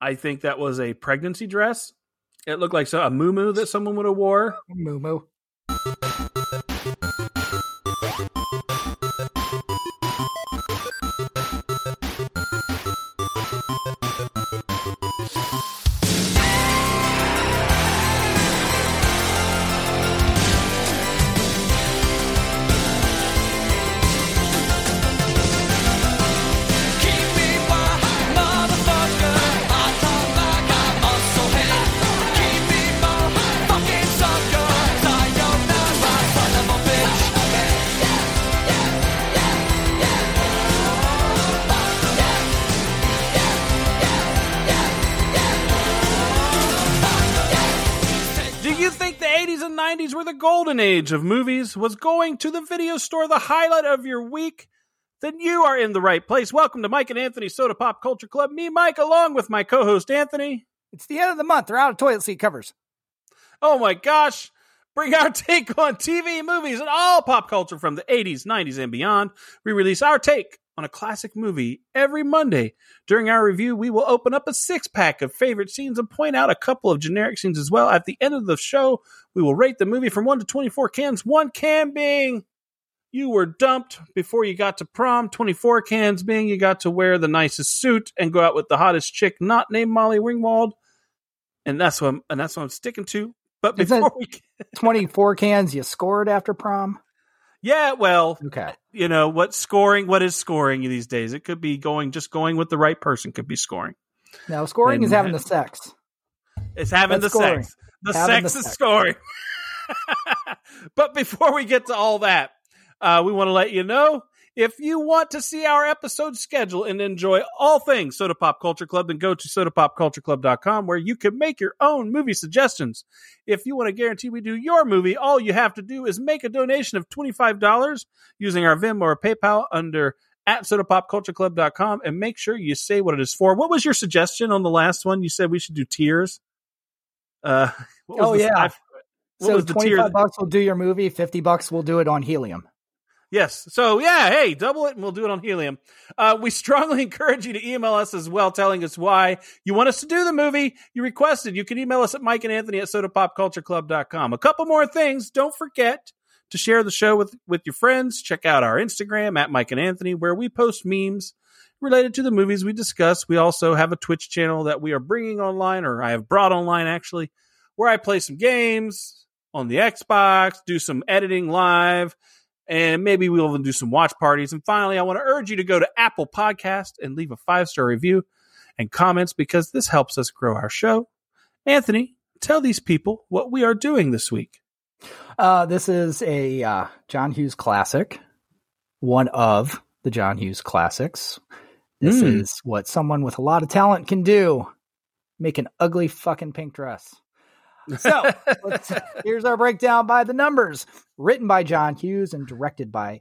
I think that was a pregnancy dress. It looked like a moo that someone would have wore. Moo golden age of movies? Was going to the video store the highlight of your week? Then you are in the right place. Welcome to Mike and Anthony Soda Pop Culture Club. Me, Mike, along with my co host Anthony. It's the end of the month. They're out of toilet seat covers. Oh my gosh. Bring our take on TV, movies, and all pop culture from the 80s, 90s, and beyond. We release our take on a classic movie every Monday. During our review, we will open up a six pack of favorite scenes and point out a couple of generic scenes as well. At the end of the show, we will rate the movie from 1 to 24 cans, one can being you were dumped before you got to prom, 24 cans being you got to wear the nicest suit and go out with the hottest chick not named Molly Ringwald. And that's what I'm, and that's what I'm sticking to. But before we get 24 cans you scored after prom. Yeah, well, Okay. you know what scoring? What is scoring these days? It could be going just going with the right person. Could be scoring. Now, scoring is having the sex. It's having That's the scoring. sex. The Having sex the is sex. scoring. but before we get to all that, uh, we want to let you know if you want to see our episode schedule and enjoy all things Soda Pop Culture Club, then go to sodapopcultureclub.com where you can make your own movie suggestions. If you want to guarantee we do your movie, all you have to do is make a donation of $25 using our Vim or PayPal under at sodapopcultureclub.com and make sure you say what it is for. What was your suggestion on the last one? You said we should do tiers. Uh, Oh, yeah. So was the tier 25 bucks will do your movie, 50 bucks will do it on helium. Yes. So yeah, hey, double it and we'll do it on helium. Uh, we strongly encourage you to email us as well, telling us why you want us to do the movie you requested. You can email us at Mike and Anthony at sodapopcultureclub.com. A couple more things. Don't forget to share the show with, with your friends. Check out our Instagram at Mike and Anthony, where we post memes related to the movies we discuss. We also have a Twitch channel that we are bringing online, or I have brought online actually, where I play some games on the Xbox, do some editing live, and maybe we'll even do some watch parties. And finally, I want to urge you to go to Apple Podcast and leave a five star review and comments because this helps us grow our show. Anthony, tell these people what we are doing this week. Uh, this is a uh, John Hughes classic, one of the John Hughes classics. This Mm. is what someone with a lot of talent can do make an ugly fucking pink dress. So here's our breakdown by the numbers. Written by John Hughes and directed by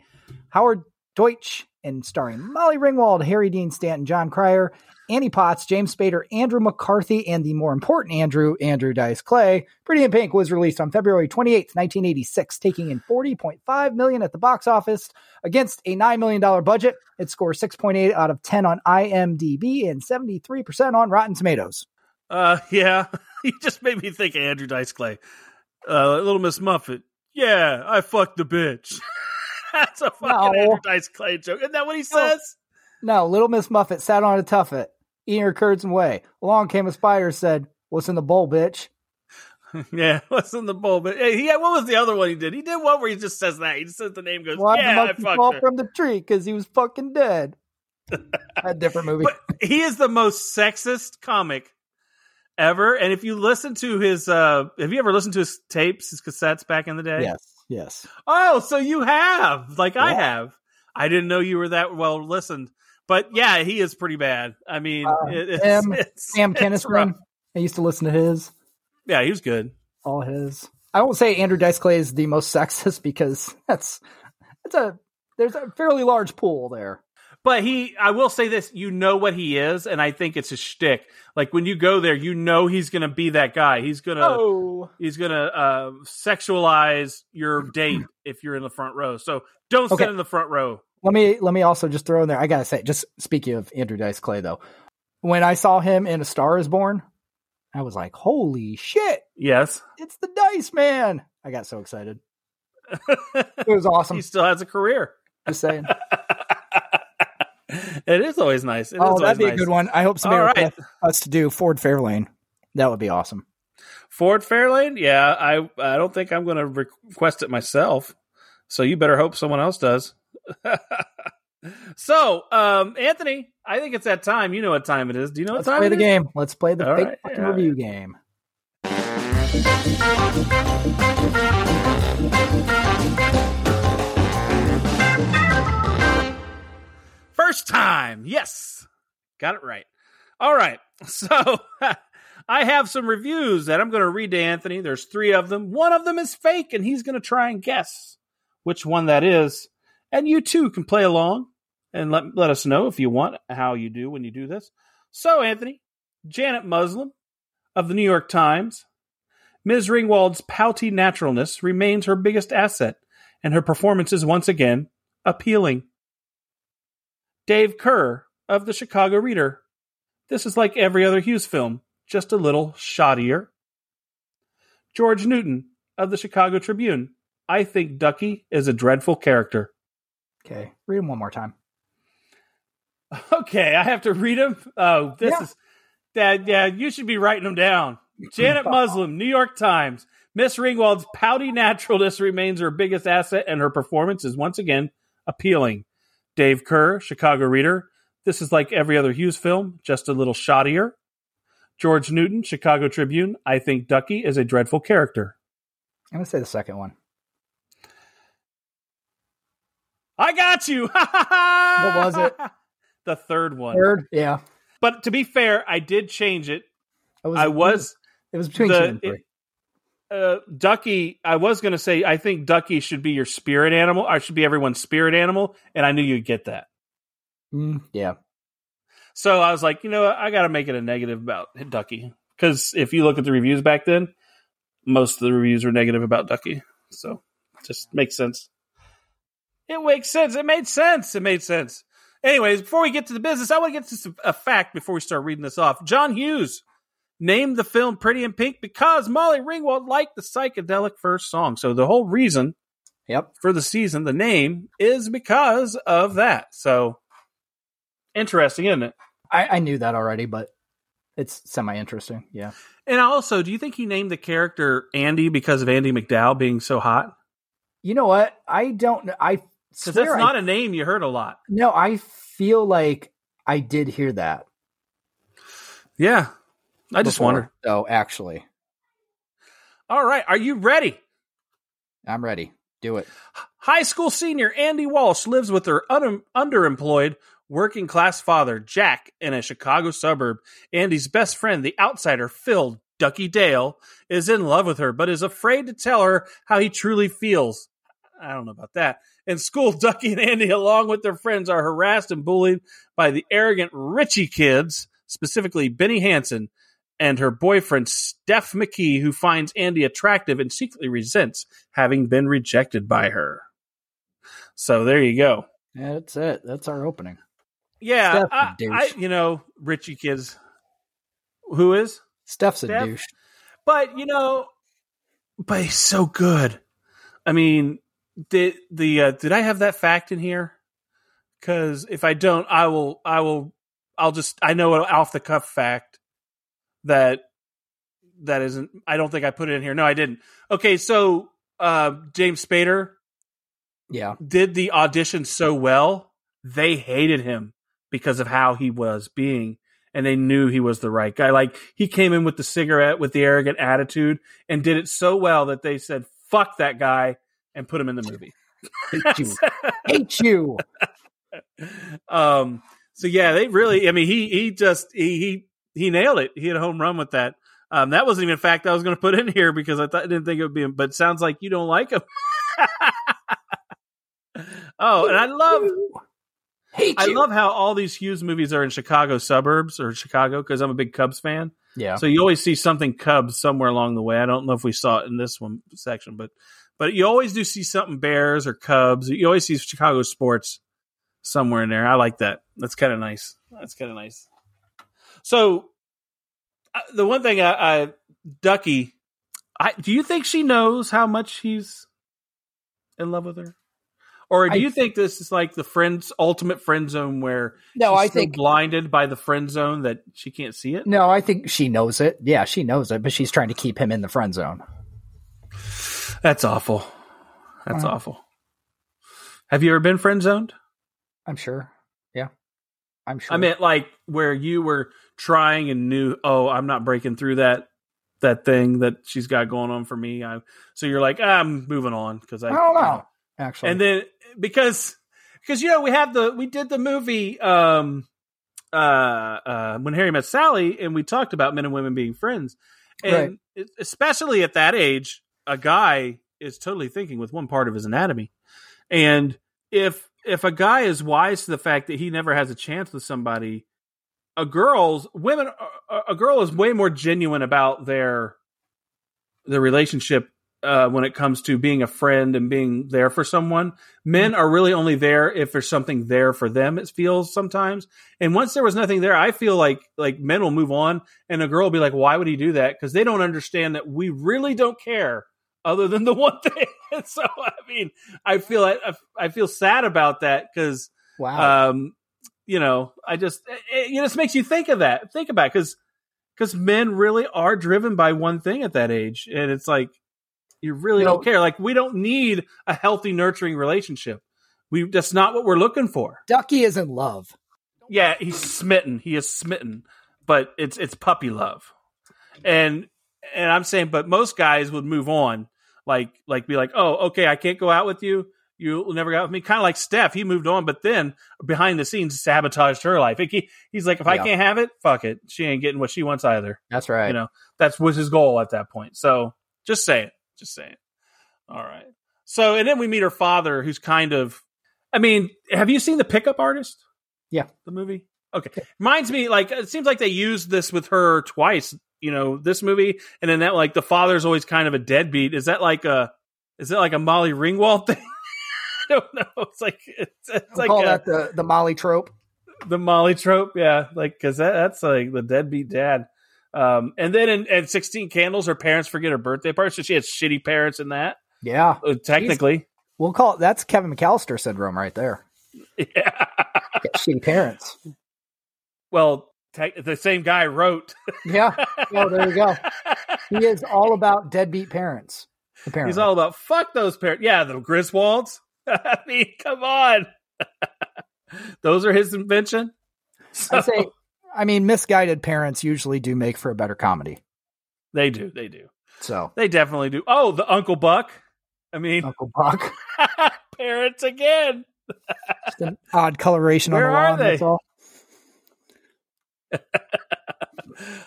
Howard Deutch and starring Molly Ringwald, Harry Dean Stanton, Jon Cryer, Annie Potts, James Spader, Andrew McCarthy, and the more important Andrew, Andrew Dice Clay. Pretty in Pink was released on February 28th, 1986, taking in 40.5 million at the box office against a $9 million budget. It scores 6.8 out of 10 on IMDb and 73% on Rotten Tomatoes. Uh, yeah, you just made me think of Andrew Dice Clay. Uh, Little Miss Muffet. Yeah, I fucked the bitch. That's a fucking No. Andrew Dice Clay joke. Isn't that what he says? No, Little Miss Muffet sat on a tuffet, eating her curds and whey. Along came a spider, said, What's in the bowl, bitch? Yeah, what's in the bowl? But hey, he had, what was the other one he did? He did one where he just says that. He just says the name, goes, Why yeah, the I monkey fall her. from the tree? Because he was fucking dead. a different movie. But he is the most sexist comic ever. And if you listen to his, uh, have you ever listened to his tapes, his cassettes back in the day? yes, yes. Oh, so you have, like I have. I didn't know you were that well listened. But yeah, he is pretty bad. I mean, Uh, it, it's, Sam- it's, Sam. I used to listen to his, Yeah, he was good. all his. I won't say Andrew Dice Clay is the most sexist because that's that's a there's a fairly large pool there. But he, I will say this: you know what he is, and I think it's a shtick. Like when you go there, you know he's going to be that guy. He's gonna, Oh, he's gonna uh, sexualize your date if you're in the front row. So don't Okay. sit in the front row. let me let me also just throw in there. I gotta say, just speaking of Andrew Dice Clay though, when I saw him in A Star Is Born, I was like, "Holy shit! Yes, It's the Dice Man!" I got so excited. It was awesome. he still has a career. Just saying. it is always nice. It oh, that'd be nice. a good one. I hope somebody All right. us to do Ford Fairlane. That would be awesome. Ford Fairlane. Yeah, I I don't think I'm going to request it myself. So you better hope someone else does. so, um, Anthony, I think it's that time. You know what time it is. Do you know Let's what time play the is? game. Let's play the All fake right, fucking all review game. First time. Yes. Got it right. All right. So I have some reviews that I'm going to read to Anthony. There's three of them. One of them is fake, and he's going to try and guess which one that is. And you too can play along and let, let us know if you want how you do when you do this. So, Anthony, Janet Maslin of the New York Times. Ms. Ringwald's pouty naturalness remains her biggest asset, and her performance is once again appealing. Dave Kehr of the Chicago Reader. This is like every other Hughes film, just a little shoddier. George Newton of the Chicago Tribune. I think Duckie is a dreadful character. Okay, read them one more time. Okay, I have to read them. Oh, this Yeah. is Dad. Dad, you should be writing them down. Janet Maslin, New York Times. Miss Ringwald's pouty naturalness remains her biggest asset, and her performance is once again appealing. Dave Kehr, Chicago Reader. This is like every other Hughes film, just a little shoddier. George Newton, Chicago Tribune. I think Duckie is a dreadful character. I'm gonna say the second one. I got you. What was it? The third one. Third, yeah. But to be fair, I did change it. It was, I was It was between the- two and three. Uh, Duckie, I was going to say, I think Duckie should be your spirit animal. I should be everyone's spirit animal, and I knew you'd get that. Mm, yeah. So I was like, you know, what? I got to make it a negative about Duckie because if you look at the reviews back then, most of the reviews were negative about Duckie. So just makes sense. It makes sense. It made sense. It made sense. Anyways, before we get to the business, I want to get to some, a fact before we start reading this off. John Hughes named the film Pretty in Pink because Molly Ringwald liked the psychedelic first song. So the whole reason Yep. for the season, the name, is because of that. So interesting, isn't it? I, I knew that already, but it's semi interesting. Yeah. And also, do you think he named the character Andie because of Andie MacDowell being so hot? You know what? I don't know. I Because that's not a name you heard a lot. no, I feel like I did hear that. Yeah. I just wonder. though, actually. All right. Are you ready? I'm ready. Do it. High school senior Andie Walsh lives with her un- underemployed working class father, Jack, in a Chicago suburb. Andie's best friend, the outsider, Phil Duckie Dale, is in love with her, but is afraid to tell her how he truly feels. I don't know about that. In school, Duckie and Andie, along with their friends, are harassed and bullied by the arrogant Richie kids, specifically Benny Hanson and her boyfriend, Steff McKee, who finds Andie attractive and secretly resents having been rejected by her. So there you go. Yeah, that's it. That's our opening. Yeah, I. I, you know, Richie kids. Who is? Steff's a douche. But you know, but he's so good. I mean, did the uh, did I have that fact in here? Because if I don't, I will. I will. I'll just. I know an off the cuff fact that that isn't. I don't think I put it in here. No, I didn't. Okay, so uh, James Spader Yeah. did the audition so well, they hated him because of how he was being. And they knew he was the right guy. Like he came in with the cigarette, with the arrogant attitude, and did it so well that they said, fuck that guy, and put him in the movie. Hate you. Hate you. um, so yeah, they really, I mean, he, he just, he, he, he nailed it. He had a home run with that. Um, that wasn't even a fact I was going to put in here because I thought, I didn't think it would be, but it sounds like you don't like him. oh, and I love, Hate I love how all these Hughes movies are in Chicago suburbs or Chicago because I'm a big Cubs fan. yeah. So you always see something Cubs somewhere along the way. I don't know if we saw it in this one section, but but you always do see something Bears or Cubs. You always see Chicago sports somewhere in there. I like that. That's kind of nice. That's kind of nice. So uh, the one thing, I, I Duckie, I do you think she knows how much he's in love with her, or do I- you think this is like the friends ultimate friend zone where No, she's I think blinded by the friend zone that she can't see it? no, I think she knows it. Yeah, she knows it, but she's trying to keep him in the friend zone. That's awful. That's Uh-huh. awful. Have you ever been friend zoned? I'm sure. Yeah, I'm sure. I meant like where you were trying and knew, oh, I'm not breaking through that that thing that she's got going on for me. I so you're like, ah, I'm moving on because I, I don't know. Actually, And then because because you know we have the we did the movie um uh uh when Harry met Sally and we talked about men and women being friends and it- especially at that age a guy is totally thinking with one part of his anatomy and if if a guy is wise to the fact that he never has a chance with somebody a girl's women a, a girl is way more genuine about their their relationship uh, when it comes to being a friend and being there for someone. Men are really only there if there's something there for them. It feels sometimes, and once there was nothing there, I feel like like men will move on, and a girl will be like, "Why would he do that?" Because they don't understand that we really don't care other than the one thing. So, I mean, I feel I, I feel sad about that because wow. um, you know, I just it, it just makes you think of that. Think about because because men really are driven by one thing at that age, and it's like you really You don't know- care. Like we don't need a healthy, nurturing relationship. We that's not what we're looking for. Duckie is in love. Yeah, he's smitten. He is smitten, but it's it's puppy love, and and I'm saying, but most guys would move on, like like be like, oh, okay, I can't go out with you. You'll never go out with me. Kind of like Steff, he moved on, but then behind the scenes sabotaged her life. He, he's like, if I Yeah. can't have it, fuck it. She ain't getting what she wants either. That's right. You know, that's was his goal at that point. So just say it. Just say it. All right. So and then we meet her father, who's kind of. I mean, have you seen the pickup artist? Yeah. the movie. Okay, reminds me like it seems like they used this with her twice. You know, this movie, and then that like the father's always kind of a deadbeat. Is that like a is that like a Molly Ringwald thing? I don't know. It's like it's, it's like call a- that the the Molly trope. the Molly trope, yeah, like because that, that's like the deadbeat dad. Um, and then in, in Sixteen Candles, her parents forget her birthday party, so she had shitty parents in that. Yeah, Uh, technically, we'll call it. That's Kevin McAllister syndrome right there. yeah. Shitty parents. well, te- the same guy wrote. Yeah. Oh, there you go. He is all about deadbeat parents. Apparently, He's all about fuck those parents. Yeah, the Griswolds. I mean, come on. those are his invention. I say. I mean, misguided parents usually do make for a better comedy. they do. They do. So, They definitely do. Oh, the Uncle Buck. I mean, Uncle Buck, parents again. just an odd coloration Where on the are lawn. they? That's all.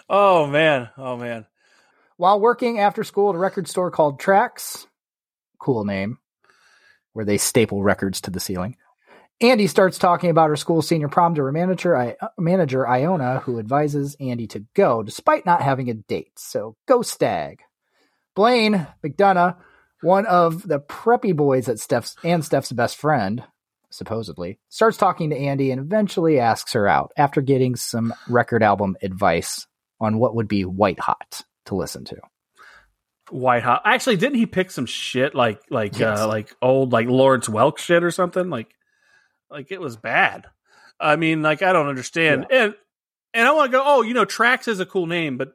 Oh man. Oh man. While working after school at a record store called Trax, cool name, where they staple records to the ceiling. Andie starts talking about her school senior prom to her manager, I, uh, manager Iona, who advises Andie to go despite not having a date. So go stag. Blaine McDonough, one of the preppy boys at Steff's and Steff's best friend, supposedly, starts talking to Andie and eventually asks her out after getting some record album advice on what would be white hot to listen to. White hot. Actually, didn't he pick some shit like like Yes. uh like old like Lawrence Welk shit or something? Like like it was bad. I mean, like I don't understand. And and I want to go, oh, you know, Trax is a cool name, but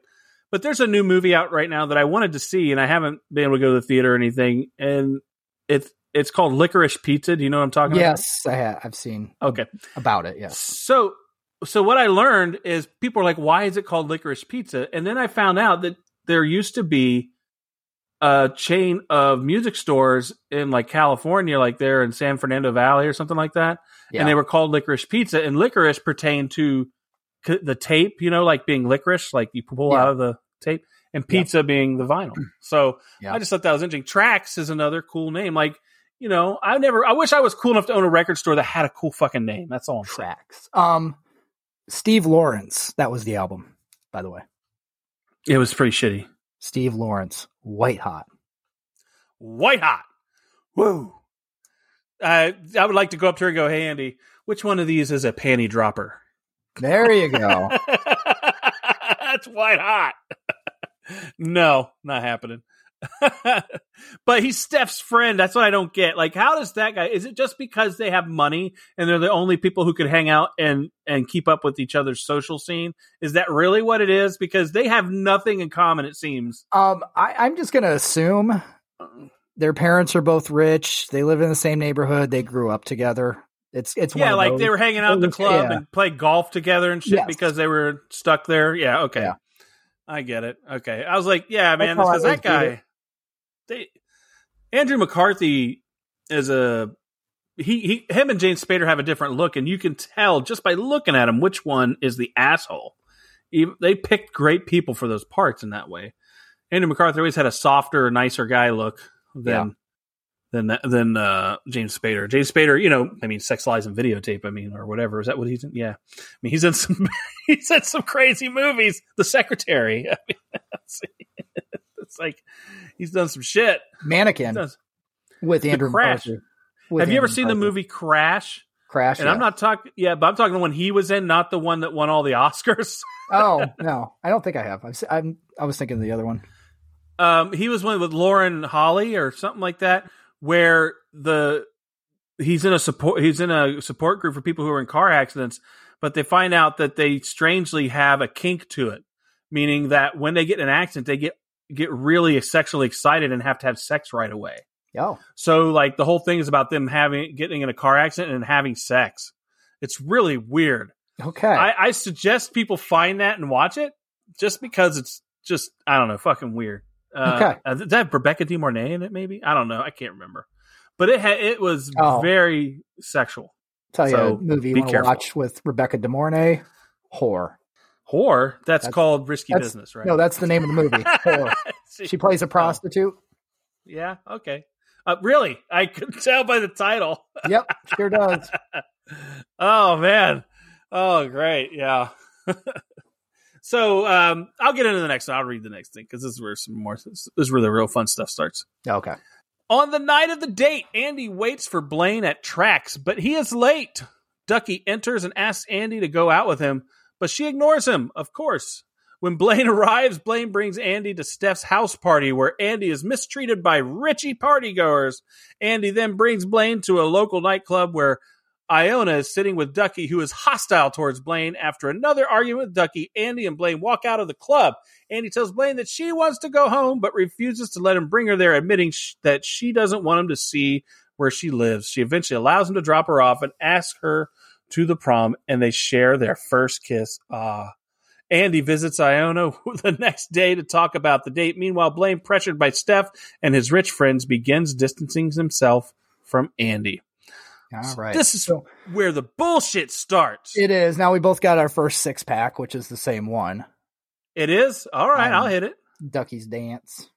but there's a new movie out right now that I wanted to see and I haven't been able to go to the theater or anything. And it's it's called Licorice Pizza. Do you know what I'm talking about? Yes, I have. I've seen? Okay. about it. Yes. So so what I learned is people are like, why is it called licorice pizza? And then I found out that there used to be a chain of music stores in like California, like there in San Fernando Valley or something like that. Yeah. And they were called licorice pizza and licorice pertained to c- the tape, you know, like being licorice, like you pull Yeah. out of the tape and pizza being the vinyl. So Yeah. I just thought that was interesting. Trax is another cool name. Like, you know, I never, I wish I was cool enough to own a record store that had a cool fucking name. That's all I'm saying. Trax. Um, Steve Lawrence. That was the album, by the way. It was pretty shitty. Steve Lawrence, White Hot. White hot. Woo. Uh, I would like to go up to her and go, hey, Andie, which one of these is a panty dropper? There you go. That's white hot. no, not happening. but he's Steff's friend. That's what I don't get. Like, how does that guy? Is it just because they have money and they're the only people who can hang out and and keep up with each other's social scene? Is that really what it is? Because they have nothing in common. It seems. Um, I, I'm just gonna assume their parents are both rich. They live in the same neighborhood. They grew up together. It's it's Yeah, like those. they were hanging out at the club Yeah. and played golf together and shit Yes. because they were stuck there. Yeah, okay. Yeah. I get it. Okay. I was like, yeah, man, because that guy they Andrew McCarthy is a he, he him and James Spader have a different look, and you can tell just by looking at him which one is the asshole. Even- They picked great people for those parts in that way. Andrew McCarthy always had a softer, nicer guy look than than than uh, James Spader. James Spader, you know, I mean, Sex Lies and Videotape. I mean, or whatever. Is that what he's in? Yeah, I mean, he's in some he's in some crazy movies. The Secretary. I mean, it's, like he's done some shit. Mannequin does- with Andrew Crash. With Have you ever Andrew seen the movie Crash? Crash? And yeah. I'm not talking. Yeah, but I'm talking the one he was in, not the one that won all the Oscars. Oh no, I don't think I have. I've, I'm, I was thinking of the other one. um, he was one with Lauren Holly or something like that, where the he's in a support he's in a support group for people who are in car accidents, but they find out that they strangely have a kink to it, meaning that when they get in an accident, they get get really sexually excited and have to have sex right away. Oh, So like the whole thing is about them having getting in a car accident and having sex. It's really weird. okay. I, I suggest people find that and watch it just because it's just I don't know, fucking weird. Uh, Okay. uh, Did that have Rebecca De Mornay in it? Maybe I don't know. I can't remember, but it ha- it was Oh. very sexual. Tell you a movie you want to watch with Rebecca De Mornay. Whore. Whore. That's, That's- called risky that's- business, right? No, that's the name of the movie. Whore. She plays a prostitute. yeah. Okay. Uh, really, I could tell by the title. Yep, sure does. oh man. Oh great. Yeah. so um, I'll get into the next one. I'll read the next thing because this is where some more. This is where the real fun stuff starts. Okay. On the night of the date, Andie waits for Blaine at Trax, but he is late. Duckie enters and asks Andie to go out with him, but she ignores him, of course. When Blaine arrives, Blaine brings Andie to Steff's house party where Andie is mistreated by Richie partygoers. Andie then brings Blaine to a local nightclub where Iona is sitting with Duckie, who is hostile towards Blaine. After another argument with Duckie, Andie and Blaine walk out of the club. Andie tells Blaine that she wants to go home, but refuses to let him bring her there, admitting sh- that she doesn't want him to see where she lives. She eventually allows him to drop her off and asks her to the prom, and they share their first kiss. Ah. Andie visits Iona the next day to talk about the date. Meanwhile, Blaine, pressured by Steff and his rich friends, begins distancing himself from Andie. All right. This is So where the bullshit starts. it is. Now we both got our first six pack, which is the same one. it is? All right, Um, I'll hit it. Duckie's Dance.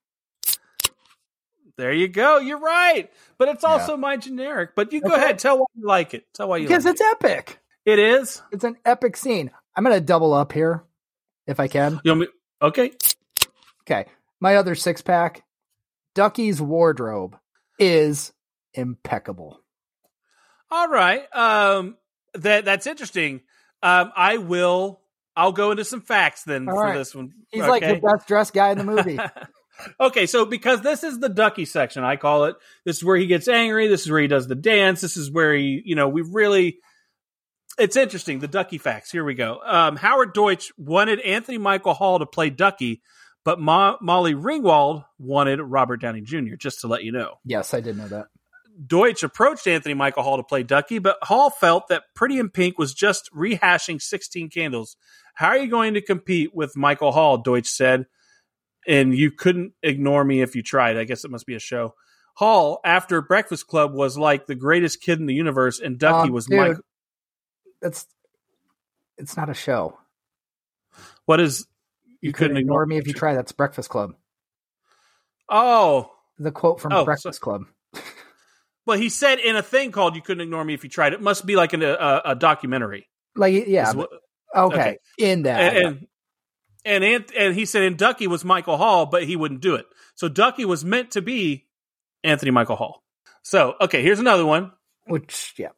There you go. You're right. But it's Yeah. also my generic. But you go Okay. ahead. Tell why you like it. Tell why you like it. Because like it's epic. it. It is. It's an epic scene. I'm going to double up here if I can. Me? Okay. Okay. My other six pack Duckie's wardrobe is impeccable. All right. Um, that that's interesting. Um, I will. I'll go into some facts then All for right. this one. He's like the best dressed guy in the movie. okay, so because this is the Duckie section, I call it. This is where he gets angry. This is where he does the dance. This is where he, you know, we really. It's interesting. The Duckie facts. Here we go. Um, Howard Deutch wanted Anthony Michael Hall to play Duckie, but Mo- Molly Ringwald wanted Robert Downey Jr. Just to let you know. yes, I did know that. Deutch approached Anthony Michael Hall to play Duckie, but Hall felt that Pretty in Pink was just rehashing 16 Candles. How are you going to compete with Michael Hall? Deutch said, and you couldn't ignore me if you tried. I guess it must be a show. Hall, after Breakfast Club, was like the greatest kid in the universe, and Duckie Um, was dude. Michael. It's it's not a show. What is You, couldn't ignore me if you tried? That's Breakfast Club. Oh, The quote from Oh, so- Breakfast Club. well, he said in a thing called "You Couldn't Ignore Me If You Tried." It must be like an, a, a documentary. Like yeah, what- okay. okay. In that, and and and, Ant- and he said, and Duckie was Michael Hall, but he wouldn't do it. So Duckie was meant to be Anthony Michael Hall. So okay, here's another one. which yeah,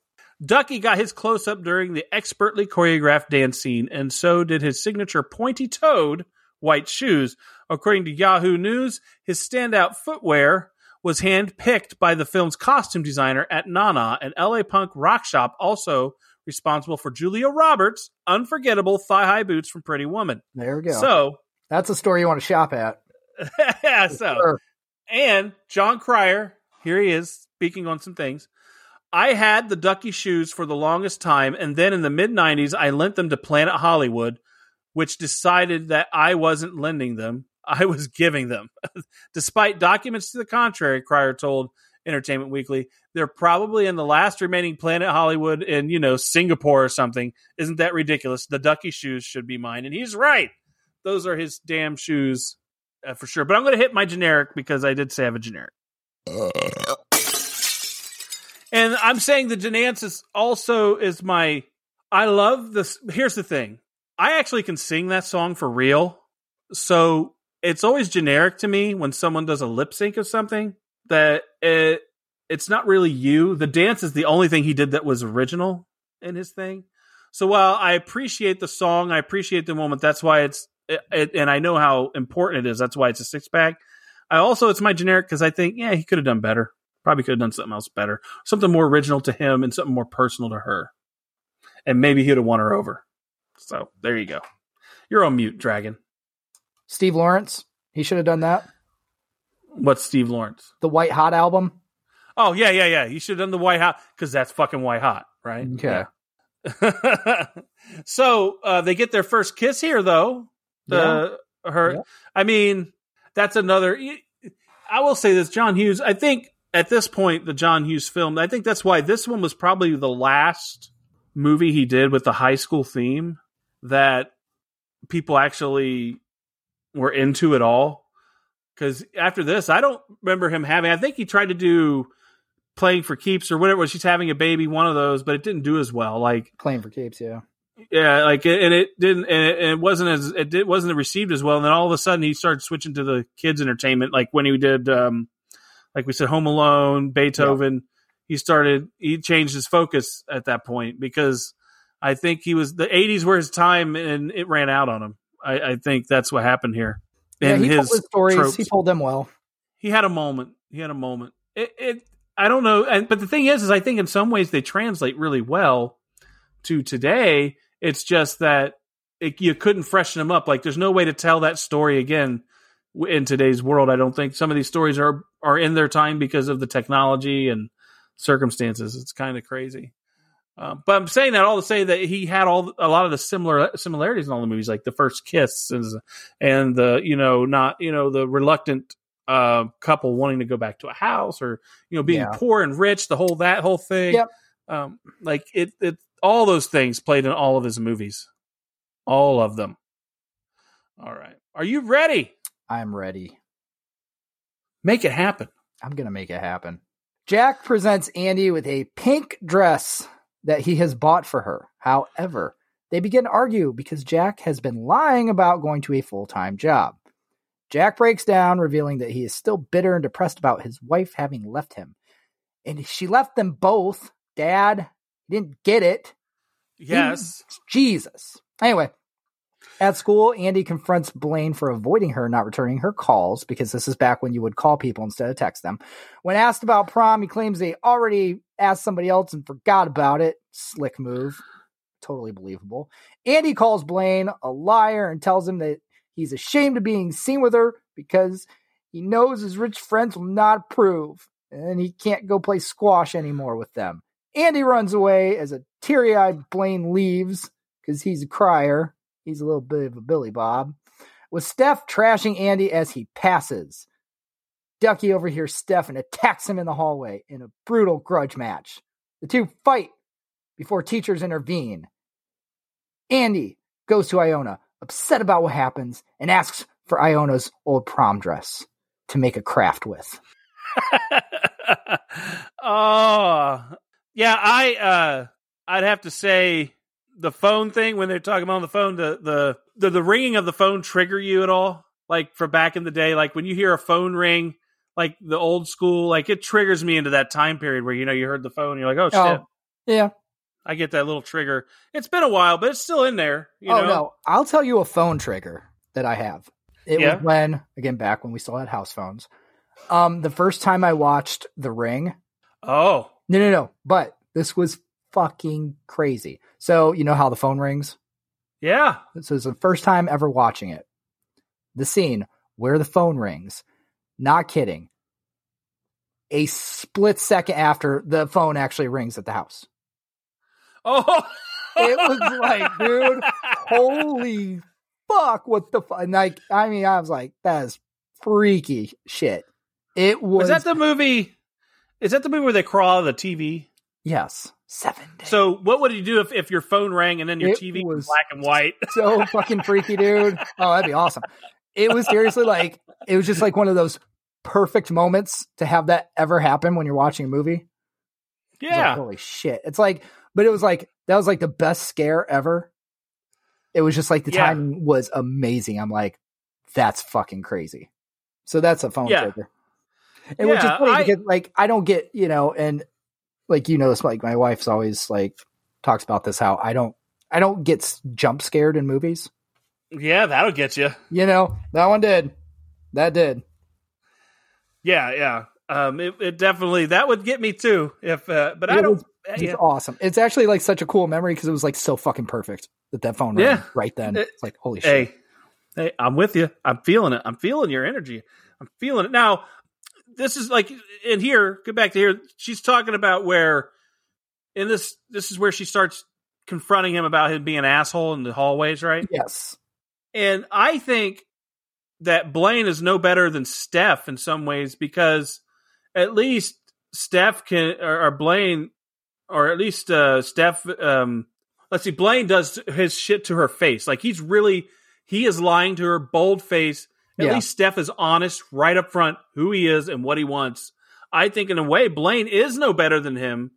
Duckie got his close up during the expertly choreographed dance scene, and so did his signature pointy toed white shoes. According to Yahoo News, his standout footwear was hand picked by the film's costume designer at Nana, an LA punk rock shop also responsible for Julia Roberts' unforgettable thigh high boots from Pretty Woman. There we go. So, that's a store you want to shop at. yeah, so, Sure. and Jon Cryer, here he is speaking on some things. I had the Duckie shoes for the longest time, and then in the mid 90s, I lent them to Planet Hollywood, which decided that I wasn't lending them. I was giving them. Despite documents to the contrary, Cryer told Entertainment Weekly, they're probably in the last remaining Planet Hollywood in, you know, Singapore or something. Isn't that ridiculous? The Duckie shoes should be mine. And he's right. Those are his damn shoes uh, for sure. But I'm going to hit my generic because I did say I have a generic. And I'm saying the Genance is also is my. I love this. Here's the thing. I actually can sing that song for real. So it's always generic to me when someone does a lip sync of something that it, it's not really you. The dance is the only thing he did that was original in his thing. So while I appreciate the song, I appreciate the moment. That's why it's it, and I know how important it is. That's why it's a six pack. I also it's my generic because I think yeah he could have done better. Probably could have done something else better, something more original to him and something more personal to her, and maybe he'd have won her over. So there you go. You're on mute, Dragon. Steve Lawrence, he should have done that. What's Steve Lawrence? The White Hot album. Oh yeah, yeah, yeah. You should have done the White Hot because that's fucking White Hot, right? Okay. Yeah. so uh, they get their first kiss here, though. The her, Yeah. I mean, that's another. I will say this, John Hughes. I think at this point, the John Hughes film. I think that's why this one was probably the last movie he did with the high school theme that people actually were into at all. Because after this, I don't remember him having. I think he tried to do playing for keeps or whatever. was. She's having a baby, one of those, but it didn't do as well. Like Playing for keeps, yeah. yeah, like and it didn't, and it, and it wasn't as it did, wasn't received as well. And then all of a sudden, he started switching to the kids' entertainment, like when he did, um, like we said, Home Alone, Beethoven. He started, he changed his focus at that point because I think he was the '80s were his time, and it ran out on him. I, I think that's what happened here. Yeah, And he told his stories. tropes. He told them well. he had a moment. He had a moment. It, it I don't know, and but the thing is, is I think in some ways they translate really well to today. It's just that it, you couldn't freshen them up. Like there's no way to tell that story again in today's world. I don't think some of these stories are are in their time because of the technology and circumstances. It's kind of crazy. Um, but I'm saying that all to say that he had all a lot of the similar similarities in all the movies, like the first kiss is, and the you know not you know the reluctant uh, couple wanting to go back to a house or you know being Yeah. poor and rich, the whole that whole thing. Yep. Um, like it, it, all those things played in all of his movies, all of them. All right, are you ready? I'm ready. Make it happen. I'm going to make it happen. Jack presents Andie with a pink dress that he has bought for her. However, they begin to argue because Jack has been lying about going to a full time job. Jack breaks down, revealing that he is still bitter and depressed about his wife having left him. And she left them both. Dad, didn't get it. Yes. Jesus. Anyway, at school, Andie confronts Blaine for avoiding her, not returning her calls, because this is back when you would call people instead of text them. When asked about prom, he claims they already asked somebody else and forgot about it. Slick move. Totally believable. Andie calls Blaine a liar and tells him that he's ashamed of being seen with her because he knows his rich friends will not approve and he can't go play squash anymore with them. Andie runs away as a teary eyed Blaine leaves because he's a crier. He's a little bit of a Billy Bob. With Steff trashing Andie as he passes. Duckie overhears Steff and attacks him in the hallway in a brutal grudge match. The two fight before teachers intervene. Andie goes to Iona, upset about what happens, and asks for Iona's old prom dress to make a craft with. oh, yeah. I uh, I'd have to say the phone thing when they're talking about on the phone. The the the, the ringing of the phone trigger you at all? Like for back in the day, like when you hear a phone ring, like the old school, like it triggers me into that time period where you know you heard the phone, you're like, oh shit. Oh, yeah. I get that little trigger. It's been a while, but it's still in there. You oh know? no, I'll tell you a phone trigger that I have. It Yeah. was when again back when we still had house phones. Um, the first time I watched The Ring. Oh, No, no, no. But this was fucking crazy. So you know how the phone rings. yeah. So it's the first time ever watching it. The scene where the phone rings. Not kidding. A split second after the phone actually rings at the house. Oh, It was like, dude, holy fuck, what the fuck? Like, I mean, I was like, that is freaky shit. It was, Was that the movie? Is that the movie where they crawl out of the TV? Yes, seven days. So, what would you do if, if your phone rang and then your It TV was was- black and white? so fucking freaky, dude. Oh, that'd be awesome. It was seriously like, it was just like one of those perfect moments to have that ever happen when you're watching a movie. It was like, Yeah, holy shit. It's like, but it was like, that was like the best scare ever. It was just like the Yeah. timing was amazing. I'm like, that's fucking crazy. So that's a phone Yeah. trigger. And which is funny I- because like I don't get, you know, and like you know this like my wife's always like talks about this how I don't I don't get jump scared in movies. yeah, that'll get you. You know, that one did. That did. Yeah, yeah. Um, it, it definitely that would get me too. If uh, but I don't. was uh, It's yeah. awesome. It's actually like such a cool memory because it was like so fucking perfect that that phone rang Yeah. right then. It- It's like holy shit. Hey, hey, I'm with you. I'm feeling it. I'm feeling your energy. I'm feeling it. Now, this is like in here. Get back to here. She's talking about where in this. This is where she starts confronting him about him being an asshole in the hallways, right? Yes. And I think that Blaine is no better than Steff in some ways because at least Steff can or, or Blaine or at least uh, Steff. Um, let's see, Blaine does his shit to her face. Like he's really he is lying to her, bold face. At Yeah. least Steff is honest right up front who he is and what he wants. I think in a way Blaine is no better than him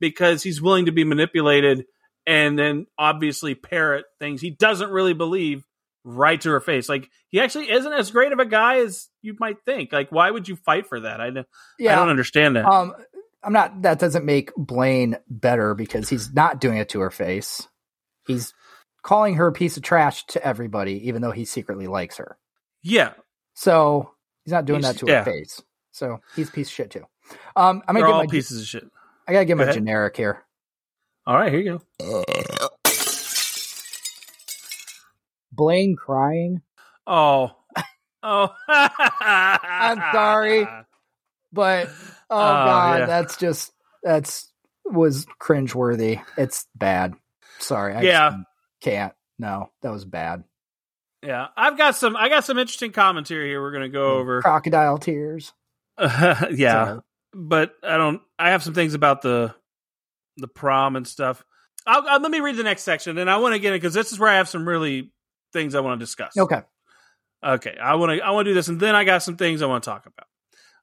because he's willing to be manipulated and then obviously parrot things he doesn't really believe right to her face. Like he actually isn't as great of a guy as you might think. Like why would you fight for that? I don't, Yeah. I don't understand that. Um, I'm not. That doesn't make Blaine better because he's not doing it to her face. He's calling her a piece of trash to everybody, even though he secretly likes her. Yeah, So he's not doing He's- that to yeah. her face. So he's a piece of shit too. Um, I'm they're gonna all give my. pieces of shit. I gotta give Go him a ahead. generic here. All right, here you go. Blaine crying, Oh, oh. I'm sorry. but oh, god, yeah. that's just that's was cringeworthy. It's bad. Sorry, I Yeah. just can't. No, that was bad. Yeah, I've got some. I got some interesting commentary here. We're gonna go hmm. over. Crocodile tears. yeah, Sorry. but I don't. I have some things about the the prom and stuff. I'll, I'll- let me read the next section, and I want to get it because this is where I have some really things I want to discuss. Okay. Okay, I want to I want to do this, and then I got some things I want to talk about.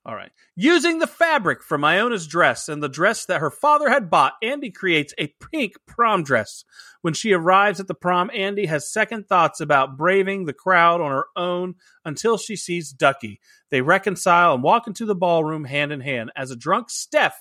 All right, using the fabric from Iona's dress and the dress that her father had bought, Andie creates a pink prom dress. When she arrives at the prom, Andie has second thoughts about braving the crowd on her own until she sees Duckie. They reconcile and walk into the ballroom hand in hand. As a drunk Steff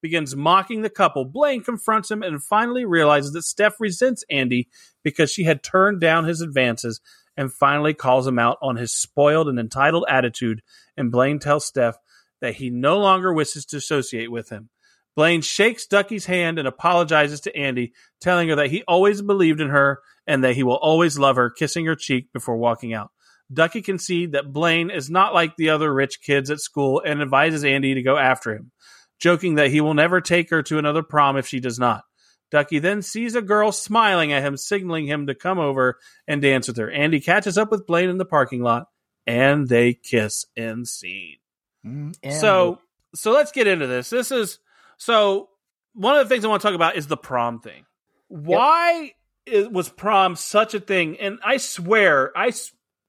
begins mocking the couple, Blaine confronts him and finally realizes that Steff resents Andie because she had turned down his advances and finally calls him out on his spoiled and entitled attitude. And Blaine tells Steff that he no longer wishes to associate with him. Blaine shakes Duckie's hand and apologizes to Andie, telling her that he always believed in her and that he will always love her, kissing her cheek before walking out. Duckie concedes that Blaine is not like the other rich kids at school and advises Andie to go after him, joking that he will never take her to another prom if she does not. Duckie then sees a girl smiling at him, signaling him to come over and dance with her. Andie catches up with Blaine in the parking lot, and they kiss in scene. Mm, So, so let's get into this. This is so one of the things I want to talk about is the prom thing. Why is, was prom such a thing? And I swear, I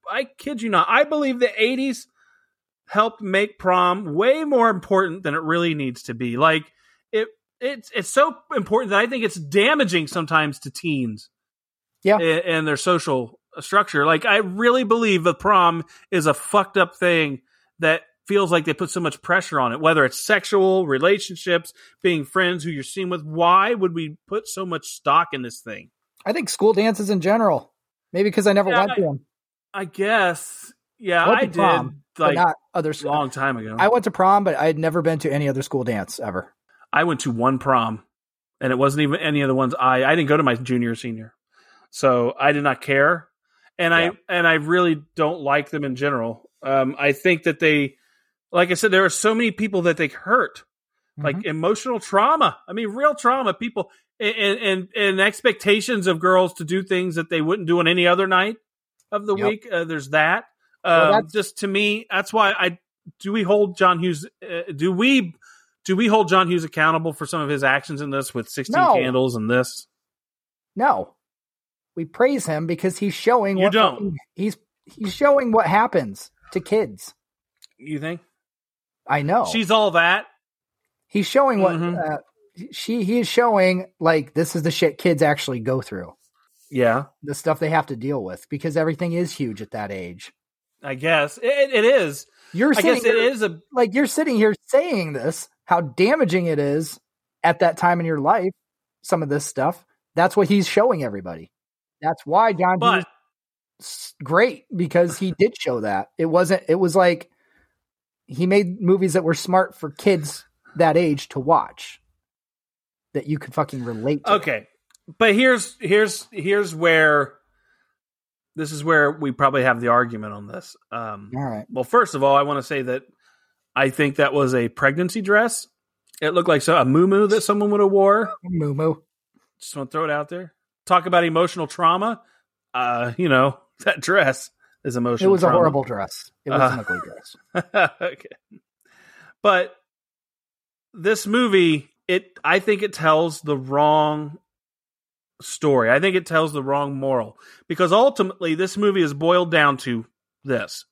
I kid you not, I believe the '80s helped make prom way more important than it really needs to be. Like it, it's it's so important that I think it's damaging sometimes to teens. Yeah. and, and their social structure. Like I really believe the prom is a fucked up thing that feels like they put so much pressure on it, whether it's sexual relationships, being friends who you're seeing with. Why would we put so much stock in this thing? I think school dances in general. Maybe because I never Yeah, went I- to them. I guess. Yeah, I prom, did like not other a school. long time ago. I went to prom, but I had never been to any other school dance ever. I went to one prom, and it wasn't even any of the ones I. I didn't go to my junior or senior, so I did not care, and Yeah. I and I really don't like them in general. Um, I think that they, like I said, there are so many people that they hurt, like Mhm. emotional trauma. I mean, real trauma. People and and and expectations of girls to do things that they wouldn't do on any other night of the Yep. week. Uh, there's that. Um, that's- just to me, that's why I do. We hold John Hughes. Uh, do we? Do we hold John Hughes accountable for some of his actions in this with 16 No. candles and this? No, we praise him because he's showing You what don't. he's he's showing what happens to kids. You think? I know She's all that. he's showing what Mhm. uh, she he is showing. Like this is the shit kids actually go through, Yeah, the stuff they have to deal with because everything is huge at that age. I guess. It, it is. You're I guess it here- is a. like you're sitting here saying this, how damaging it is at that time in your life, some of this stuff. That's what he's showing everybody. That's why John But great because he did show that. It wasn't it was like he made movies that were smart for kids that age to watch that you could fucking relate to. okay, but here's here's here's where this is where we probably have the argument on this. Um, All right. well, first of all, I want to say that I think that was a pregnancy dress. It looked like so, a moo that someone would have wore. Moo moo. Just want to throw it out there. Talk about emotional trauma. Uh, you know that dress is It emotional. was a horrible dress. It was an Uh, ugly dress. okay. But this movie, it I think it tells the wrong story. I think it tells the wrong moral because ultimately this movie is boiled down to this.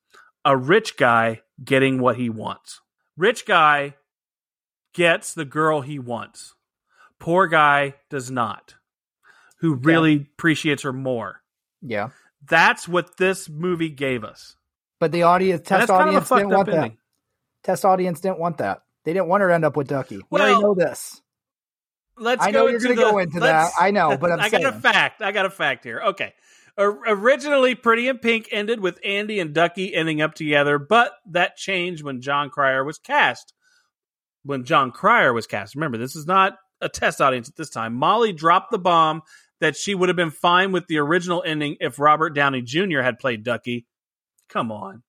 A rich guy getting what he wants. Rich guy gets the girl he wants. Poor guy does not. Who really appreciates her more. Yeah. That's what this movie gave us. But the audience test that's kind of audience didn't want that. Test audience didn't want that. They didn't want her to end up with Duckie. We Well, already know this. let's I know go you're gonna go into that. I know, but I'm I got a fact. I got a fact here. Okay. Originally, Pretty in Pink ended with Andie and Duckie ending up together, but that changed when Jon Cryer was cast. When Jon Cryer was cast, remember this is not a test audience at this time. Molly dropped the bomb that she would have been fine with the original ending if Robert Downey Jr. had played Duckie. Come on.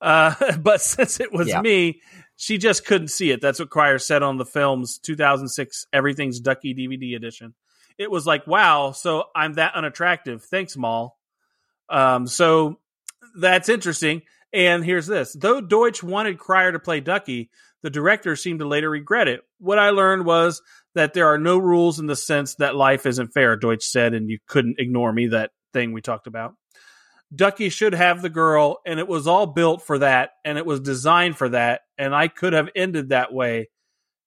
Uh, but since it was Yeah. me, she just couldn't see it. That's what Cryer said on the film's 2006 Everything's Duckie DVD edition. It was like, wow, so I'm that unattractive. Thanks, Maul. Um, so that's interesting. And here's this. Though Deutch wanted Cryer to play Duckie, the director seemed to later regret it. What I learned was that there are no rules in the sense that life isn't fair, Deutch said, and you couldn't ignore me, that thing we talked about. Duckie should have the girl, and it was all built for that, and it was designed for that, and I could have ended that way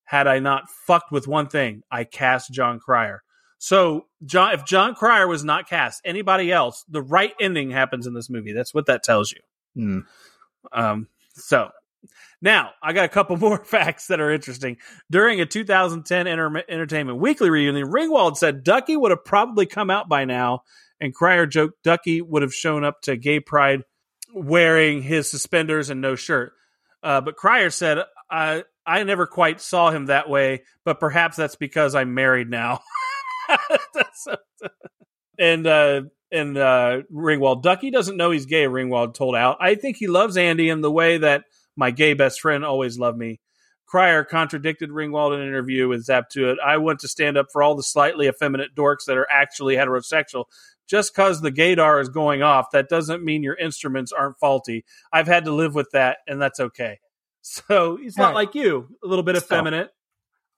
had I not fucked with one thing. I cast Jon Cryer. So, Jon, if Jon Cryer was not cast, anybody else, the right ending happens in this movie. That's what that tells you. Hmm. Um, so now I got a couple more facts that are interesting. During a 2010 Enter- Entertainment Weekly reunion, Ringwald said Duckie would have probably come out by now, and Cryer joked Duckie would have shown up to Gay Pride wearing his suspenders and no shirt. Uh, but Cryer said, I, I never quite saw him that way, but perhaps that's because I'm married now. And uh, and uh, Ringwald Duckie doesn't know he's gay. Ringwald told out. I think he loves Andie in the way that my gay best friend always loved me. Cryer contradicted Ringwald in an interview with Zap2it. I want to stand up for all the slightly effeminate dorks that are actually heterosexual. Just because the gaydar is going off, that doesn't mean your instruments aren't faulty. I've had to live with that, and that's okay. So he's not Right. like you, a little bit So, effeminate,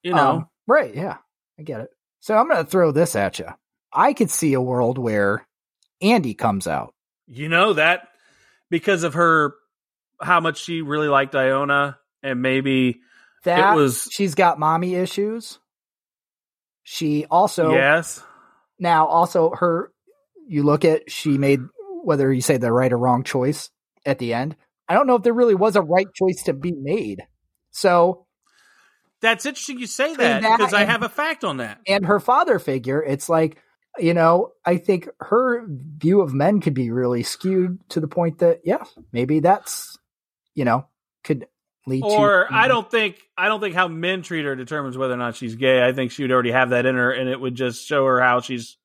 you know. Um, right. Yeah. I get it. So I'm going to throw this at you. I could see a world where Andie comes out. You know that because of her, how much she really liked Iona, and maybe That it was she's got mommy issues. She also yes, now also her you look at she made whether you say the right or wrong choice at the end. I don't know if there really was a right choice to be made. So, That's interesting you say that that because I have a fact on that. and her father figure, it's like, you know, I think her view of men could be really skewed to the point that, yeah, maybe that's, you know, could lead to. Or I don't think I don't think how men treat her determines whether or not she's gay. I think she would already have that in her, and it would just show her how she's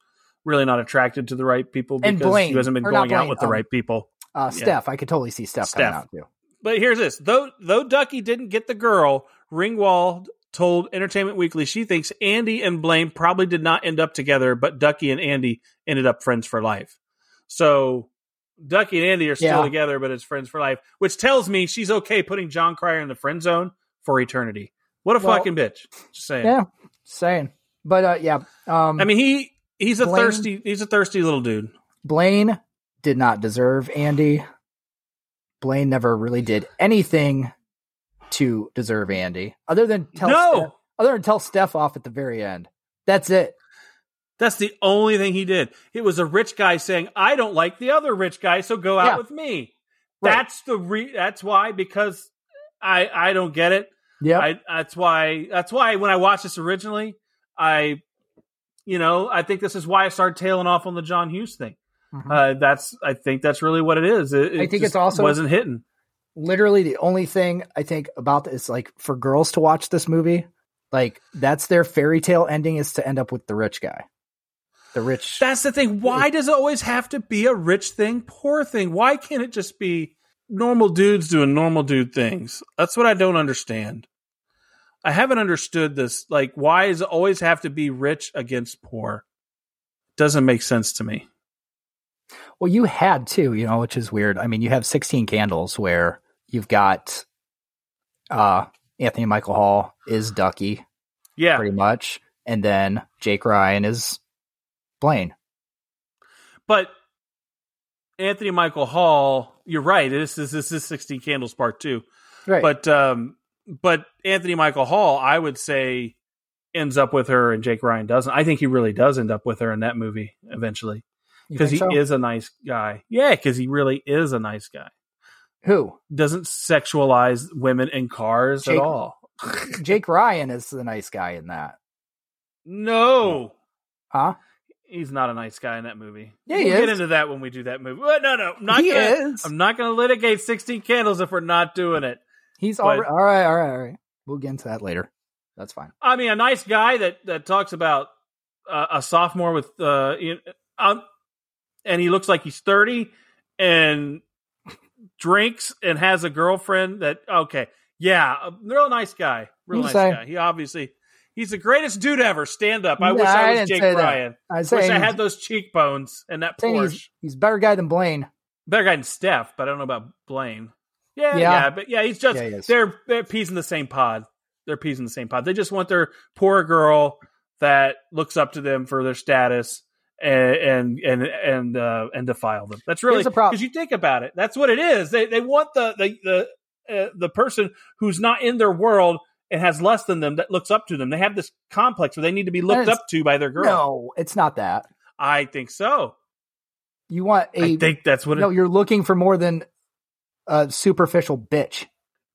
really not attracted to the right people And because Blaine, she hasn't been going out with the um, right people. Uh, Steff, I could totally see Steff, coming Steff. out too. But here's this: though though Duckie didn't get the girl, Ringwald told Entertainment Weekly she thinks Andie and Blaine probably did not end up together, but Duckie and Andie ended up friends for life. So Duckie and Andie are still Yeah. together, but it's friends for life, which tells me she's okay putting Jon Cryer in the friend zone for eternity. What a Well, fucking bitch! Just saying. Yeah, saying. But uh, yeah, um, I mean he he's a Blaine- thirsty he's a thirsty little dude. Blaine did not deserve Andie. Blaine never really did anything to deserve Andie, other than tell no, Steff, other than tell Steff off at the very end. That's it. That's the only thing he did. It was a rich guy saying, "I don't like the other rich guy, so go out Yeah. with me." Right. That's the re- that's why because I I don't get it. Yep. I that's why that's why when I watched this originally, I you know I think this is why I started tailing off on the John Hughes thing. Mhm. Uh, that's I think that's really what it is. It, it I think it's also- wasn't hitting. Literally, the only thing I think about this is like for girls to watch this movie, like that's their fairy tale ending is to end up with the rich guy, the rich. That's the thing. Why does it always have to be a rich thing, poor thing? Why can't it just be normal dudes doing normal dude things? That's what I don't understand. I haven't understood this. Like, why does it always have to be rich against poor? Doesn't make sense to me. Well, you had too, you know, which is weird. I mean, you have 16 candles where you've got uh Anthony Michael Hall is Duckie Yeah. pretty much, and then Jake Ryan is Blaine. But Anthony Michael Hall, you're right. This is this is 16 Candles Part Two. Right. But um, but Anthony Michael Hall, I would say, ends up with her, and Jake Ryan doesn't. I think he really does end up with her in that movie eventually because he so? is a nice guy. Yeah, because he really is a nice guy. who? Doesn't sexualize women in cars Jake- at all. Jake Ryan is the nice guy in that. No, Huh? He's not a nice guy in that movie. Yeah, he we'll get into that when we do that movie. Well, no, no, I'm not he gonna, is. I'm not going to litigate 16 Candles if we're not doing it. He's but- all right, all right, all right, all right. We'll get into that later. That's fine. I mean, a nice guy that that talks about uh, a sophomore with uh, you um, and he looks like he's thirty and drinks and has a girlfriend. That okay, yeah, a real nice guy, real nice say. guy. He obviously he's the greatest dude ever. Stand up. I No, wish I I was Jake say that. Ryan. I Wish I had those cheekbones and that saying Porsche. he's, he's a better guy than Blaine. Better guy than Steff, but I don't know about Blaine. Yeah, Yeah. yeah, but yeah, he's just Yeah, he they're they're peas in the same pod. They're peas in the same pod. They just want their poor girl that looks up to them for their status and and and and, uh, and defile them. That's really Here's the problem. because you think about it. That's what it is. They they want the the the uh, the person who's not in their world and has less than them that looks up to them. They have this complex where they need to be looked up to by their girl. No, it's not that. I think so. You want a I think that's what. no. it, You're looking for more than a superficial bitch.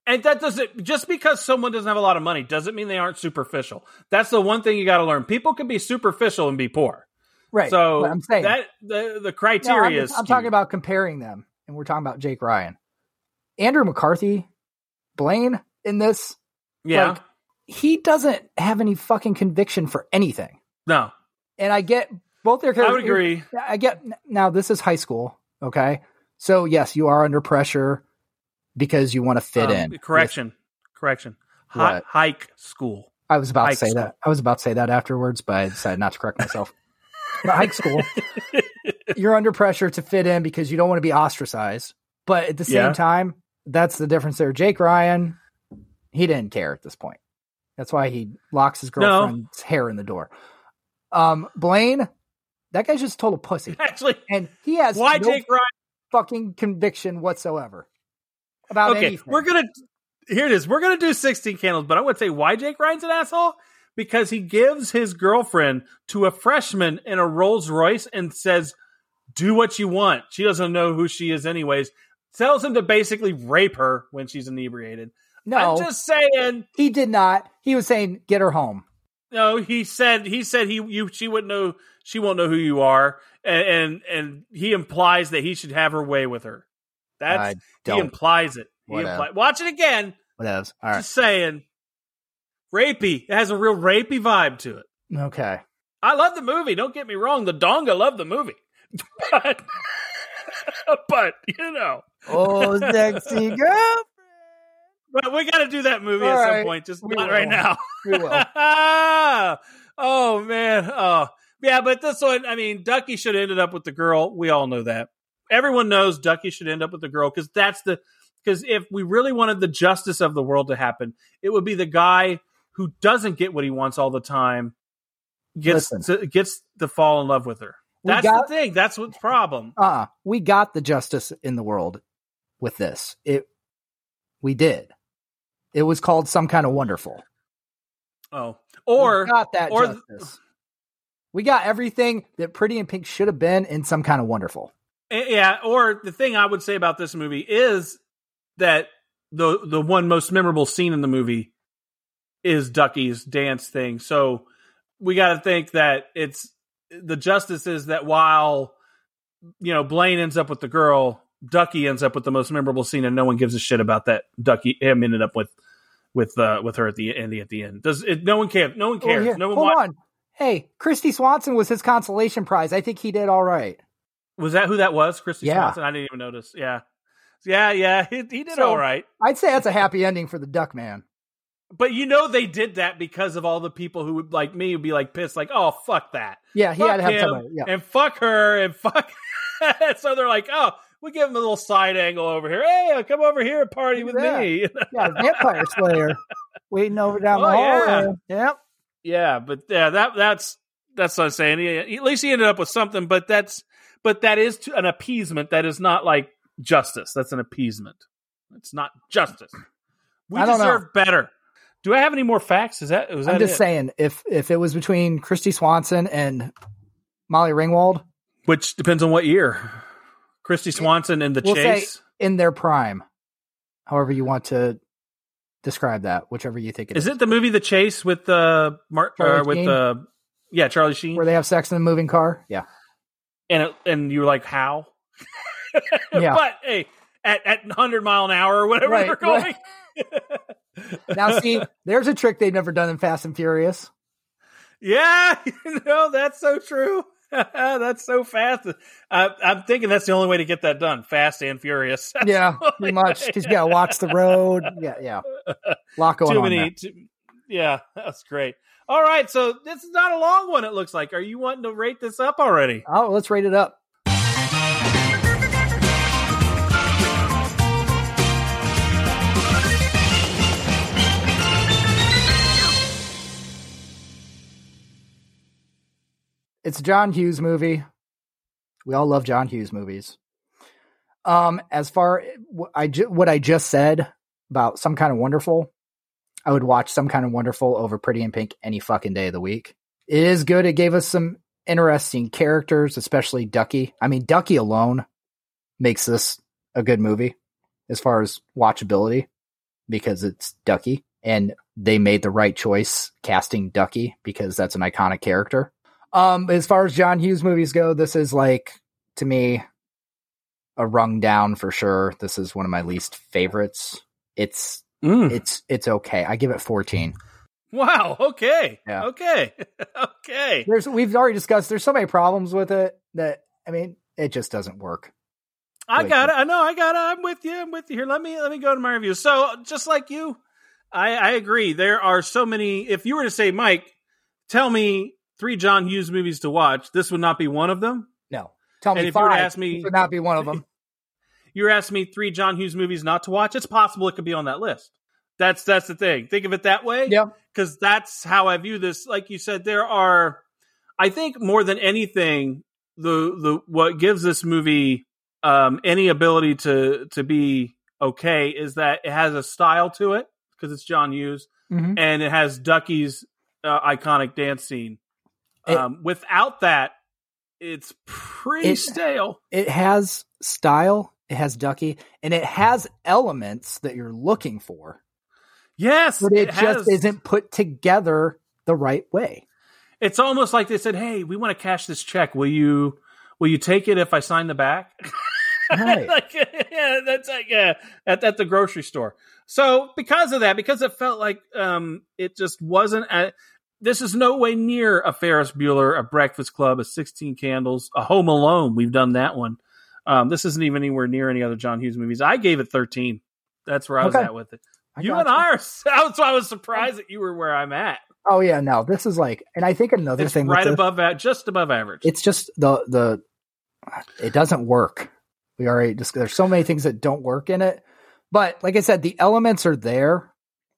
And that doesn't just because someone doesn't have a lot of money doesn't mean they aren't superficial. That's the one thing you got to learn. People can be superficial and be poor. Right. So I'm saying that the the No, criteria I'm, is. I'm talking about comparing them, and we're talking about Jake Ryan, Andrew McCarthy, Blaine in this. Yeah. like, he doesn't have any fucking conviction for anything. no, And I get both their characters. I would agree. I get now. This is high school, okay? So yes, you are under pressure because you want to fit Um, in. Correction, correction. Hi, hike school. I was about High to say school. that. I was about to say that afterwards, but I decided not to correct myself. high school, you're under pressure to fit in because you don't want to be ostracized. But at the same Yeah. time, that's the difference there. Jake Ryan, he didn't care at this point. That's why he locks his No. girlfriend's hair in the door. Um, Blaine, that guy's just a total pussy, Actually, and he has why no Jake Ryan? fucking conviction whatsoever about Okay, anything. we're gonna. Here it is. We're gonna do sixteen candles, but I would say why Jake Ryan's an asshole because he gives his girlfriend to a freshman in a Rolls Royce and says, "Do what you want." She doesn't know who she is, anyways. tells him to basically rape her when she's inebriated. No, I'm just saying. he did not. He was saying, "Get her home." No, he said he said he you she wouldn't know she won't know who you are, and and, and he implies that he should have her way with her. That's I he don't. implies it. He Whatever. impli- Watch it again. Whatever. All right. Just saying. Rapey. It has a real rapey vibe to it. Okay. I love the movie. Don't get me wrong. The donga love the movie, but but you know, Oh, sexy girl. But we got to do that movie All at some point. Just We not will. right now. We will. oh man. Oh yeah. But this one, I mean, Duckie should have ended up with the girl. We all know that. Everyone knows Duckie should end up with the girl because that's the because if we really wanted the justice of the world to happen, it would be the guy who doesn't get what he wants all the time gets Listen. to, gets to fall in love with her. That's got- the thing. That's what's problem. Uh, we got the justice in the world with this. It, we did. It was called some kind of wonderful. Oh, or we got that or justice. we got everything that Pretty in Pink should have been in some kind of wonderful. Yeah, or the thing I would say about this movie is that the the one most memorable scene in the movie is Duckie's dance thing. So we got to think that it's the justice is that while you know Blaine ends up with the girl, Duckie ends up with the most memorable scene, and no one gives a shit about that. Duckie him ended up with with uh with her at the end. At the end, does it? No one cares. No one cares. here, no one hold wa- on. Hey, Kristy Swanson was his consolation prize. I think he did all right. Was that who that was? Kristy Yeah. Swanson. I didn't even notice. Yeah, yeah, yeah. He, he did So- all right. I'd say that's a happy ending for the Duck Man. But you know they did that because of all the people who would like me would be like pissed, like, oh fuck that, Yeah, he fuck had to have him, somebody. Yeah. and fuck her, and fuck. so they're like, oh, we give him a little side angle over here. Hey, uh, come over here and party with Yeah. me. yeah, Vampire Slayer waiting over down oh, the hall. yeah. Yep. yeah, but yeah, that that's that's what I'm saying. He, at least he ended up with something, but that's but that is to, an appeasement. That is not like justice. That's an appeasement. It's not justice. We don't know. deserve better. Do I have any more facts? Is that was that I'm just it? saying, if if it was between Kristy Swanson and Molly Ringwald Which depends on what year. Kristy Swanson and the We'll Chase. in their prime, however you want to describe that, whichever you think it is, Is it the movie The Chase with uh, Mar- Charlie uh with the uh, yeah Charlie Sheen where they have sex in a moving car? Yeah, and it, and you were like how? Yeah. but hey, at at hundred mile an hour or whatever Right, they're going. now see, there's a trick they've never done in Fast and Furious. yeah, you know that's so true. that's so fast. I, I'm thinking that's the only way to get that done, fast and furious. That's Yeah, pretty much you got to watch the road. Yeah, yeah, lot going too on. many. Too, yeah, that's great. All right, so this is not a long one. It looks like. Are you wanting to rate this up already? Oh, let's rate it up. It's a John Hughes movie. We all love John Hughes movies. Um, as far I what I just said about some kind of wonderful, I would watch some kind of wonderful over Pretty in Pink any fucking day of the week. It is good. It gave us some interesting characters, especially Duckie. I mean, Duckie alone makes this a good movie as far as watchability because it's Duckie and they made the right choice casting Duckie because that's an iconic character. Um, as far as John Hughes movies go, this is like to me a rung down for sure. This is one of my least favorites. It's Mm. it's it's okay. I give it 14. Wow. Okay. Yeah. Okay. okay. There's we've already discussed there's so many problems with it that I mean, it just doesn't work. I got it. I know. I got it. I'm with you. I'm with you here. Let me let me go to my review. So just like you, I, I agree. There are so many. If you were to say, Mike, tell me three John Hughes movies to watch, this would not be one of them. No. Tell me And if you were to ask me- this would not be one of them. You're asking me three John Hughes movies not to watch. It's possible it could be on that list. That's that's the thing. Think of it that way. Yeah. because that's how I view this. Like you said, there are, I think, more than anything, the the what gives this movie um, any ability to to be okay is that it has a style to it because it's John Hughes, Mhm. and it has Duckie's uh, iconic dance scene. It- um, without that, it's pretty It- stale. It has style. It has Duckie, and it has elements that you're looking for, Yes, but it, it just has- isn't put together the right way. It's almost like they said, "Hey, we want to cash this check. Will you? Will you take it if I sign the back?" Right. like, yeah, that's like yeah, at, at the grocery store. So because of that, because it felt like um, it just wasn't. A, this is no way near a Ferris Bueller, a Breakfast Club, a Sixteen Candles, a Home Alone. We've done that one. Um, this isn't even anywhere near any other John Hughes movies. I gave it thirteen. That's where I was Okay. at with it. I you and I are. That's why I was surprised that you were where I'm at. Oh yeah, no, this is like, and I think another It's thing right above that, just above average. it's just the the it doesn't work. We already just there's so many things that don't work in it. But like I said, the elements are there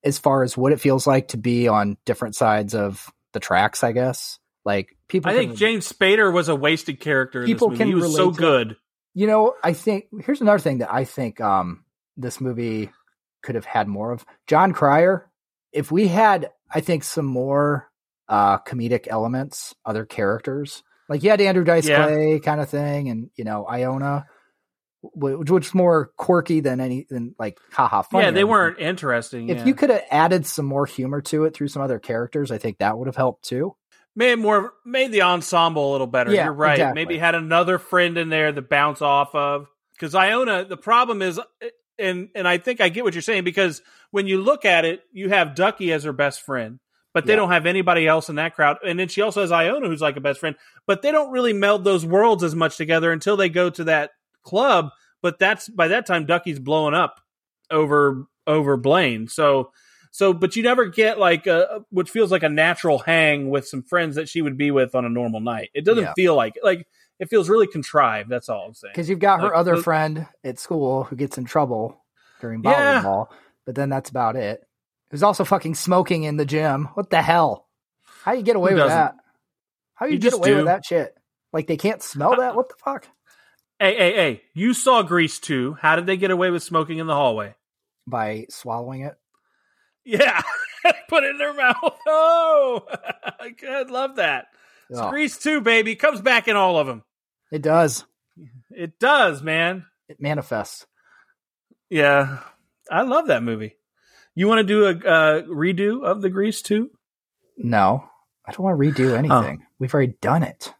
as far as what it feels like to be on different sides of the tracks, I guess. Like people I think can- James Spader was a wasted character. In People this movie. can he was so to it. good. you know, I think here's another thing that I think um this movie could have had more of. Jon Cryer, if we had I think some more uh comedic elements, other characters. Like you had Andrew Dice Yeah. Clay kind of thing and you know, Iona which was more quirky than any than like haha funny. yeah, they weren't interesting. If yeah. you could have added some more humor to it through some other characters, I think that would have helped too. made more made the ensemble a little better. Yeah, You're right. exactly. Maybe had another friend in there to bounce off of. Because Iona, the problem is, eh, and and I think I get what you're saying because when you look at it, you have Duckie as her best friend, but they Yeah. don't have anybody else in that crowd. And then she also has Iona, who's like a best friend, but they don't really meld those worlds as much together until they go to that club. But that's by that time Duckie's blowing up over over Blaine. So so, but you never get like a what feels like a natural hang with some friends that she would be with on a normal night. It doesn't Yeah. feel like like it feels really contrived. That's all I'm saying. Because you've got her Like, other the- friend at school who gets in trouble during Yeah. volleyball, but then that's about it. Who's also fucking smoking in the gym. What the hell? How you get away with that? How you, You get away do. with that shit? Like they can't smell that? What the fuck? Hey, hey, hey! You saw Grease too. How did they get away with smoking in the hallway? By swallowing it? Yeah, put it in their mouth. Oh, I love that. It's Oh, Grease too, baby. Comes back in all of them. it does. It does, man. It manifests. Yeah, I love that movie. You want to do a uh, redo of the Grease too? No, I don't want to redo anything. We've already done it.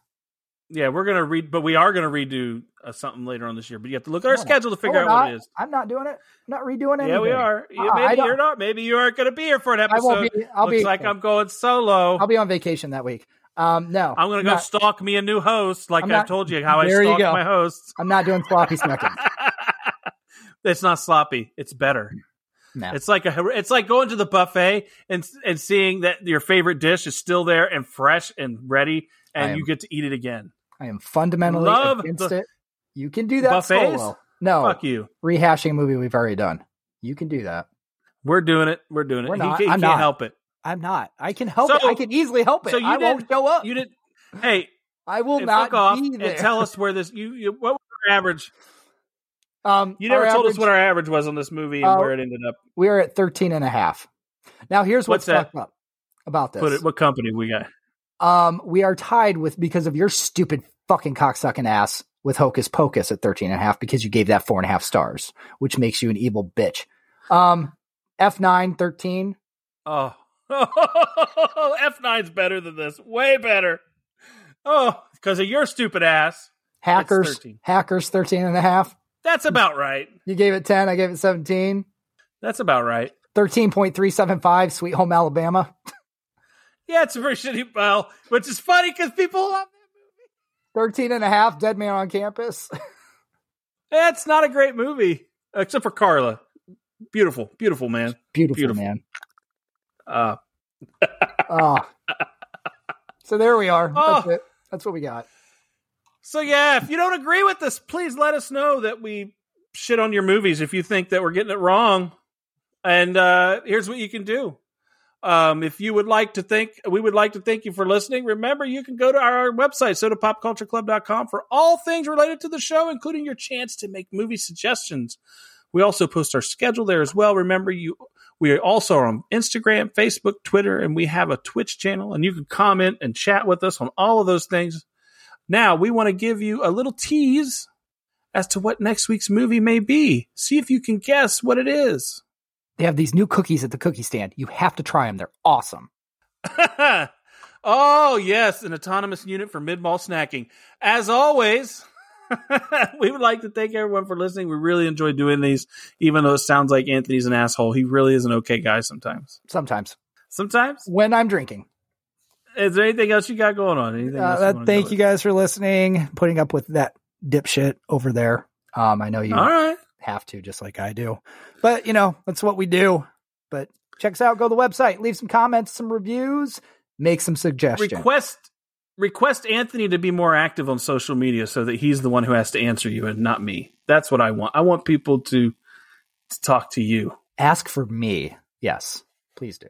Yeah, we're gonna read, but we are gonna redo uh, something later on this year. But you have to look at our No, schedule to figure out what it is. I'm not doing it. I'm not redoing anything. Yeah, we are. You- Uh-uh, maybe you're not. Maybe you aren't going to be here for an episode. I won't be. I'll Looks be. like I'm going solo. I'll be on vacation that week. Um, no, I'm going to go not- stalk me a new host, like I've told you how I stalk my hosts. I'm not doing sloppy seconds. it's not sloppy. It's better. No. It's like a. It's like going to the buffet and and seeing that your favorite dish is still there and fresh and ready, and am- you get to eat it again. I am fundamentally Love against the- it. You can do that Buffets? solo. No, Fuck you. rehashing a movie we've already done. You can do that. We're doing it. We're doing it. We're not. ca- he, I'm can't not. help it. I'm not. I can help So- it. I can easily help it. so you I won't show up. You did. Hey, I will not fuck off be and there. tell us where this. You, you what was our average? Um, You never told us what our average was on this movie and Uh, where it ended up. we are at 13 and a half. Now here's what's, What's that? up about this. Put it. What company we got? Um, we are tied with because of your stupid fucking cocksucking ass with Hocus Pocus at 13 and a half because you gave that four and a half stars, which makes you an evil bitch. Um, F9, 13. Oh, F 9s better than this. Way better. Oh, because of your stupid ass. Hackers, 13. hackers, 13 and a half. That's about right. You gave it 10. I gave it 17. That's about right. 13.375, Sweet Home Alabama. Yeah, it's a very shitty. Well, which is funny because people love 13 and a half, Dead Man on Campus. It's not a great movie, except for Carla. Beautiful, beautiful man. Beautiful, Beautiful. man. Uh, Oh. so there we are. That's Oh. it. That's what we got. so yeah, if you don't agree with this, please let us know that we shit on your movies. If you think that we're getting it wrong, and uh, here's what you can do. Um, if you would like to thank, we would like to thank you for listening. Remember, you can go to our website, sodapopcultureclub.com for all things related to the show, including your chance to make movie suggestions. We also post our schedule there as well. Remember, you we are also on Instagram, Facebook, Twitter, and we have a Twitch channel, and you can comment and chat with us on all of those things. Now, we want to give you a little tease as to what next week's movie may be. See if you can guess what it is. They have these new cookies at the cookie stand. You have to try them. They're awesome. oh, yes, an autonomous unit for mid mall snacking. As always, we would like to thank everyone for listening. We really enjoy doing these, even though it sounds like Anthony's an asshole. He really is an okay guy sometimes. Sometimes. Sometimes? When I'm drinking. Is there anything else you got going on? Anything uh, you thank you guys for listening, putting up with that dipshit over there. Um, I know you All right. Have to, just like I do. But, you know, that's what we do. But check us out. Go to the website, leave some comments, some reviews, make some suggestions. Request request Anthony to be more active on social media so that he's the one who has to answer you and not me. That's what I want. I want people to, to talk to you. Ask for me. Yes, please do.